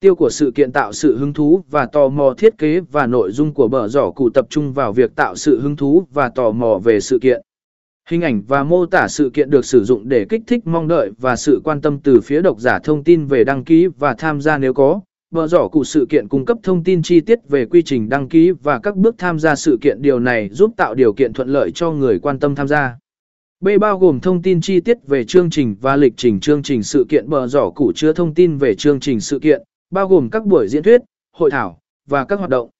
Tiêu của sự kiện tạo sự hứng thú và tò mò thiết kế và nội dung của bờ giỏ cụ tập trung vào việc tạo sự hứng thú và tò mò về sự kiện. Hình ảnh và mô tả sự kiện được sử dụng để kích thích mong đợi và sự quan tâm từ phía độc giả thông tin về đăng ký và tham gia nếu có. Bờ giỏ cụ sự kiện cung cấp thông tin chi tiết về quy trình đăng ký và các bước tham gia sự kiện điều này giúp tạo điều kiện thuận lợi cho người quan tâm tham gia. B bao gồm thông tin chi tiết về chương trình và lịch trình chương trình sự kiện bờ giỏ cụ chứa thông tin về chương trình sự kiện, bao gồm các buổi diễn thuyết, hội thảo và các hoạt động.